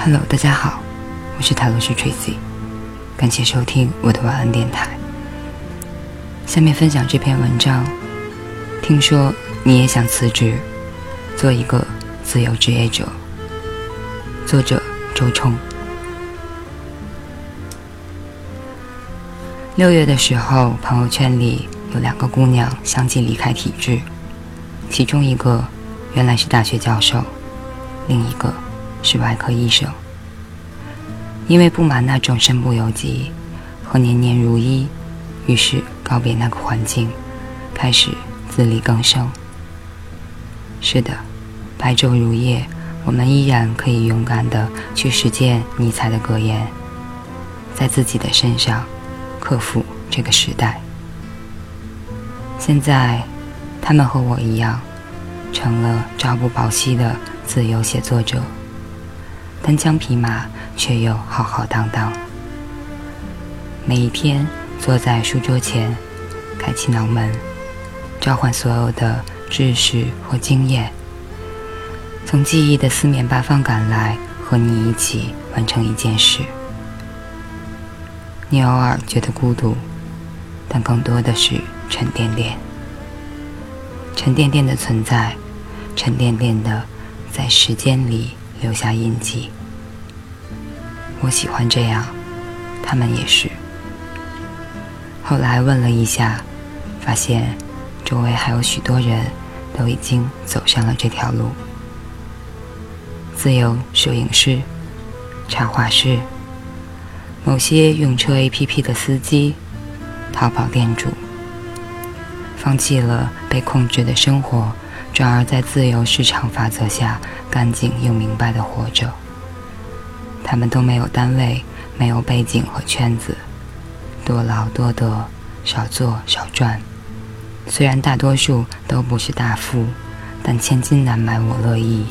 Hello，大家好，我是塔罗师 Tracy，感谢收听我的晚安电台。下面分享这篇文章。听说你也想辞职，做一个自由职业者。作者周冲。六月的时候，朋友圈里有两个姑娘相继离开体制，其中一个原来是大学教授，另一个是外科医生。因为不满那种身不由己和年年如一，于是告别那个环境，开始自力更生。是的，白昼如夜，我们依然可以勇敢地去实践尼采的格言，在自己的身上克服这个时代。现在，他们和我一样，成了朝不保夕的自由写作者，单枪匹马。却又浩浩荡荡。每一天坐在书桌前，开启脑门，召唤所有的知识或经验，从记忆的四面八方赶来，和你一起完成一件事。你偶尔觉得孤独，但更多的是沉甸甸。沉甸甸的存在，沉甸甸的在时间里留下印记。我喜欢这样，他们也是。后来问了一下，发现周围还有许多人都已经走上了这条路：自由摄影师、插画师、某些用车 APP 的司机、淘宝店主，放弃了被控制的生活，转而在自由市场法则下干净又明白的活着。他们都没有单位，没有背景和圈子，多劳多得，少做少赚。虽然大多数都不是大富，但千金难买我乐意，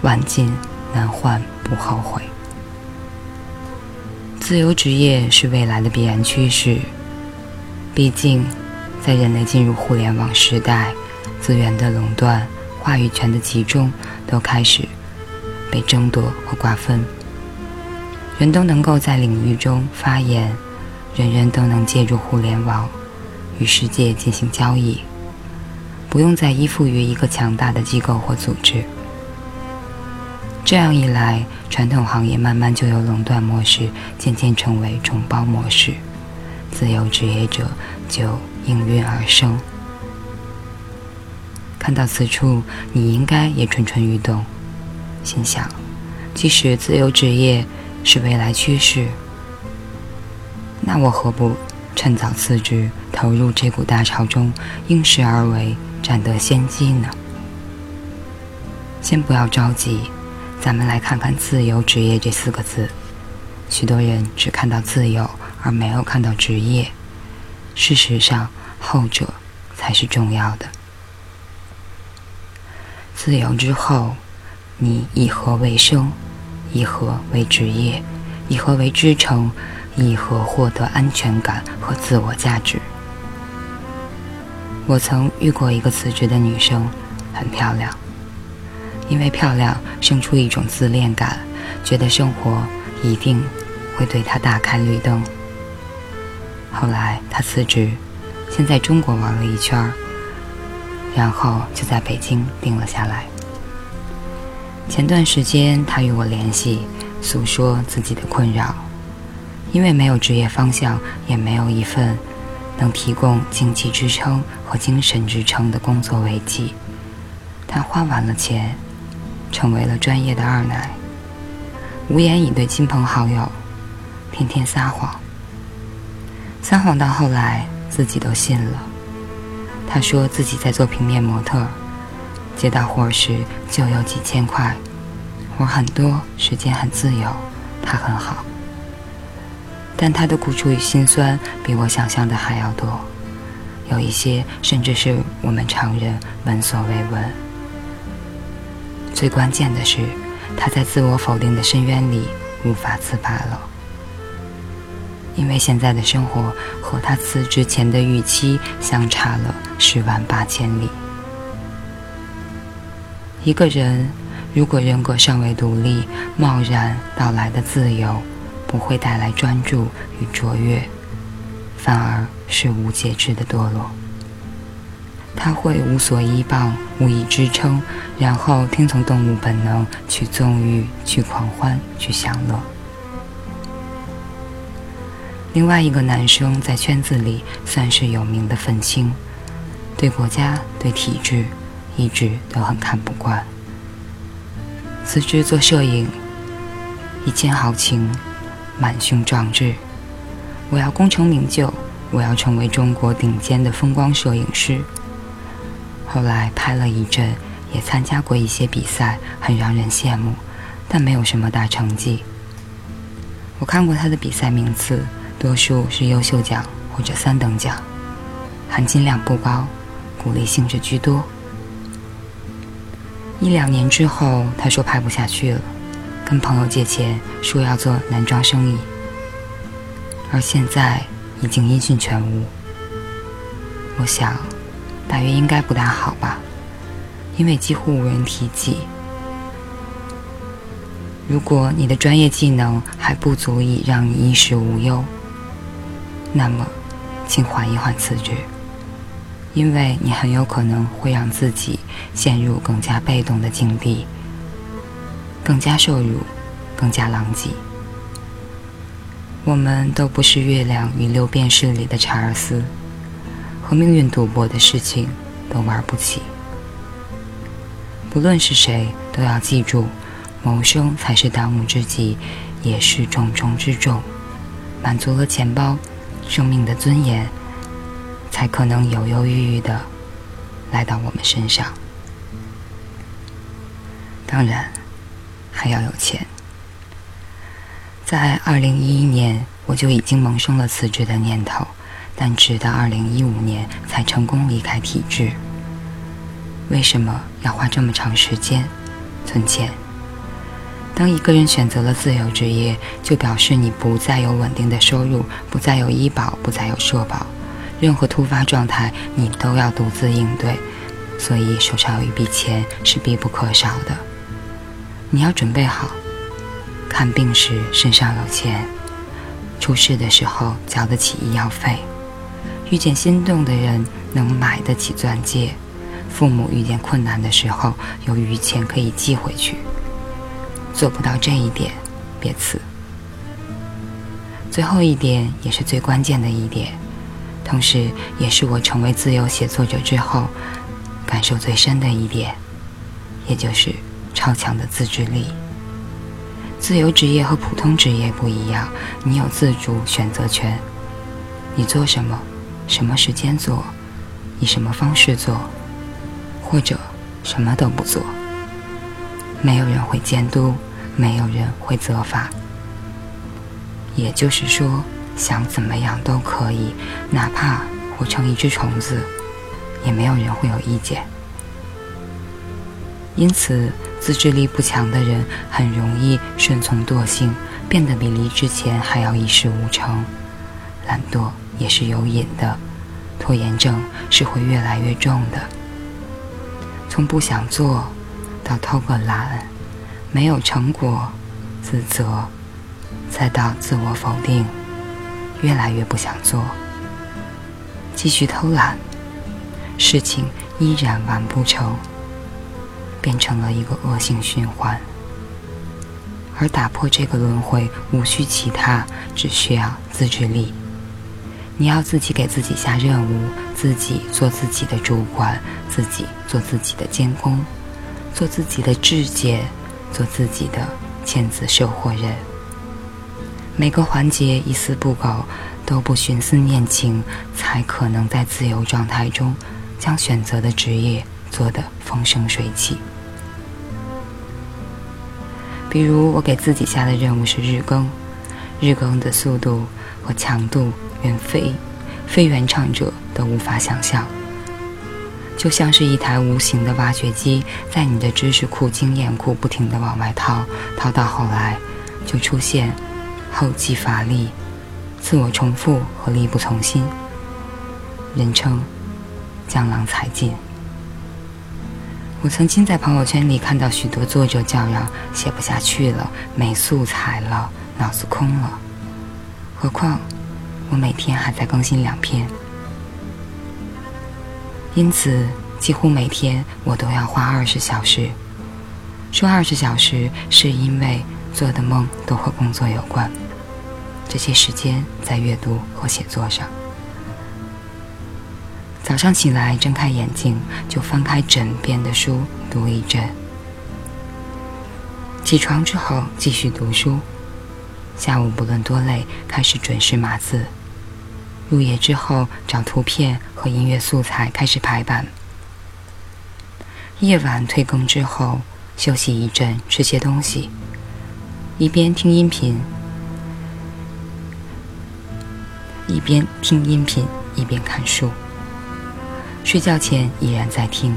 万金难换不后悔。自由职业是未来的必然趋势。毕竟，在人类进入互联网时代，资源的垄断、话语权的集中都开始被争夺和瓜分。人都能够在领域中发言，人人都能借助互联网与世界进行交易，不用再依附于一个强大的机构或组织。这样一来，传统行业慢慢就由垄断模式渐渐成为承包模式，自由职业者就应运而生。看到此处，你应该也蠢蠢欲动，心想：即使自由职业。是未来趋势，那我何不趁早辞职，投入这股大潮中，应时而为，占得先机呢？先不要着急，咱们来看看“自由职业”这四个字。许多人只看到自由，而没有看到职业。事实上，后者才是重要的。自由之后，你以何为生？以何为职业？以何为支撑？以何获得安全感和自我价值？我曾遇过一个辞职的女生，很漂亮。因为漂亮，生出一种自恋感，觉得生活一定会对她大开绿灯。后来她辞职，先在中国玩了一圈，然后就在北京定了下来。前段时间，他与我联系，诉说自己的困扰。因为没有职业方向，也没有一份能提供经济支撑和精神支撑的工作危机，他花完了钱，成为了专业的二奶，无言以对亲朋好友，天天撒谎。撒谎到后来，自己都信了。他说自己在做平面模特。接到活时就有几千块，活很多，时间很自由，他很好。但他的苦楚与心酸比我想象的还要多，有一些甚至是我们常人闻所未闻。最关键的是，他在自我否定的深渊里无法自拔了，因为现在的生活和他辞职前的预期相差了十万八千里。一个人如果人格尚未独立，贸然到来的自由不会带来专注与卓越，反而是无节制的堕落。他会无所依傍，无以支撑，然后听从动物本能去纵欲、去狂欢、去享乐。另外一个男生在圈子里算是有名的愤青，对国家、对体制一直都很看不惯。辞职做摄影，一见豪情，满胸壮志。我要功成名就，我要成为中国顶尖的风光摄影师。后来拍了一阵，也参加过一些比赛，很让人羡慕，但没有什么大成绩。我看过他的比赛名次，多数是优秀奖或者三等奖，含金量不高，鼓励性质居多。一两年之后，他说拍不下去了，跟朋友借钱，说要做男装生意，而现在已经音讯全无。我想，大约应该不大好吧，因为几乎无人提及。如果你的专业技能还不足以让你衣食无忧，那么，请缓一缓辞职。因为你很有可能会让自己陷入更加被动的境地，更加受辱，更加狼藉。我们都不是月亮与六便士里的查尔斯，和命运赌博的事情都玩不起。不论是谁，都要记住，谋生才是当务之急，也是重中之重。满足了钱包，生命的尊严。才可能犹犹豫豫的来到我们身上。当然，还要有钱。在二零一一年，我就已经萌生了辞职的念头，但直到二零一五年才成功离开体制。为什么要花这么长时间存钱？当一个人选择了自由职业，就表示你不再有稳定的收入，不再有医保，不再有社保。任何突发状态，你都要独自应对，所以手上有一笔钱是必不可少的。你要准备好，看病时身上有钱，出事的时候交得起医药费，遇见心动的人能买得起钻戒，父母遇见困难的时候有余钱可以寄回去。做不到这一点，别辞。最后一点也是最关键的一点。同时，也是我成为自由写作者之后感受最深的一点，也就是超强的自制力。自由职业和普通职业不一样，你有自主选择权，你做什么，什么时间做，以什么方式做，或者什么都不做，没有人会监督，没有人会责罚。也就是说。想怎么样都可以，哪怕活成一只虫子，也没有人会有意见。因此，自制力不强的人很容易顺从惰性，变得比离职前还要一事无成。懒惰也是有瘾的，拖延症是会越来越重的。从不想做到偷个懒，没有成果，自责，再到自我否定。越来越不想做，继续偷懒，事情依然完不成，变成了一个恶性循环。而打破这个轮回，无需其他，只需要自制力。你要自己给自己下任务，自己做自己的主管，自己做自己的监工，做自己的质检，做自己的签字收货人。每个环节一丝不苟，都不徇私念情，才可能在自由状态中，将选择的职业做得风生水起。比如，我给自己下的任务是日更，日更的速度和强度远非非原唱者都无法想象，就像是一台无形的挖掘机，在你的知识库、经验库不停地往外掏，掏到后来，就出现。后继乏力、自我重复和力不从心，人称“江郎才尽”。我曾经在朋友圈里看到许多作者叫嚷写不下去了，没素材了，脑子空了。何况我每天还在更新两篇，因此几乎每天我都要花二十小时。说二十小时，是因为做的梦都和工作有关，这些时间在阅读和写作上。早上起来睁开眼睛，就翻开枕边的书读一阵；起床之后继续读书；下午不论多累，开始准时码字；入夜之后找图片和音乐素材开始排版；夜晚退更之后。休息一阵，吃些东西，一边听音频，一边听音频，一边看书。睡觉前依然在听，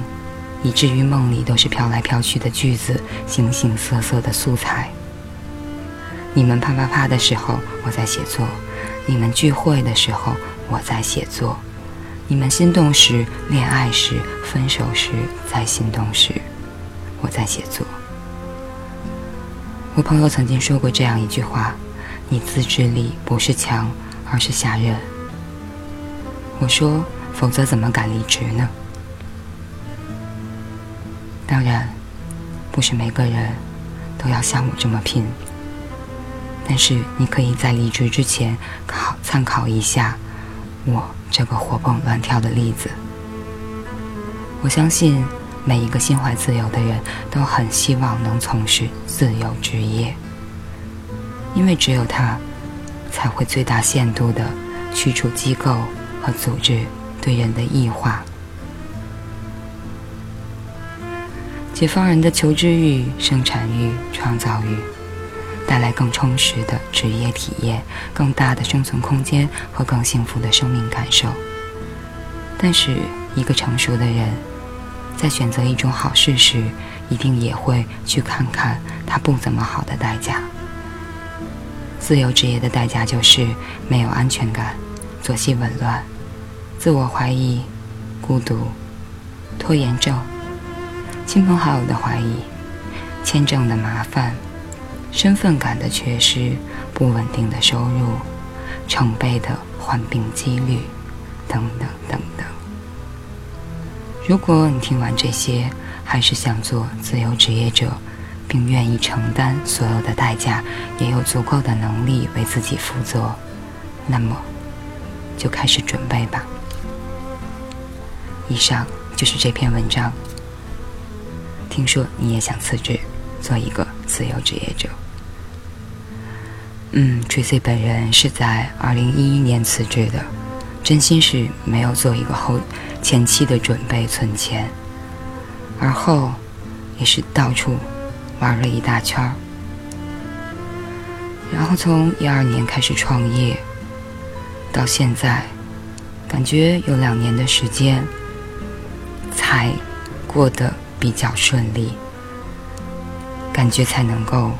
以至于梦里都是飘来飘去的句子，形形色色的素材。你们啪啪啪的时候，我在写作；你们聚会的时候，我在写作；你们心动时、恋爱时、分手时，在心动时。我在写作。我朋友曾经说过这样一句话：“你自制力不是强，而是下任。”我说：“否则怎么敢离职呢？”当然，不是每个人都要像我这么拼。但是你可以在离职之前考参考一下我这个活蹦乱跳的例子。我相信。每一个心怀自由的人都很希望能从事自由职业，因为只有他，才会最大限度地去除机构和组织对人的异化。解放人的求知欲、生产欲、创造欲，带来更充实的职业体验、更大的生存空间和更幸福的生命感受。但是，一个成熟的人。在选择一种好事时，一定也会去看看它不怎么好的代价。自由职业的代价就是没有安全感、作息紊乱、自我怀疑、孤独、拖延症、亲朋好友的怀疑、签证的麻烦、身份感的缺失、不稳定的收入、成倍的患病几率，等等等等。如果你听完这些，还是想做自由职业者，并愿意承担所有的代价，也有足够的能力为自己负责，那么就开始准备吧。以上就是这篇文章。听说你也想辞职，做一个自由职业者。嗯，Tracy 本人是在二零一一年辞职的，真心是没有做一个后。前期的准备存钱，而后也是到处玩了一大圈儿，然后从一二年开始创业，到现在，感觉有两年的时间才过得比较顺利，感觉才能够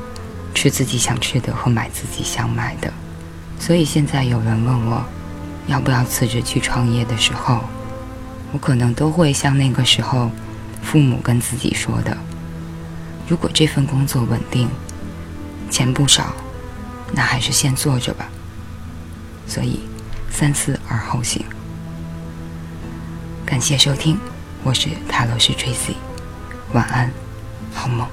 吃自己想吃的和买自己想买的，所以现在有人问我要不要辞职去创业的时候。我可能都会像那个时候，父母跟自己说的：“如果这份工作稳定，钱不少，那还是先做着吧。”所以，三思而后行。感谢收听，我是塔罗师 Tracy，晚安，好梦。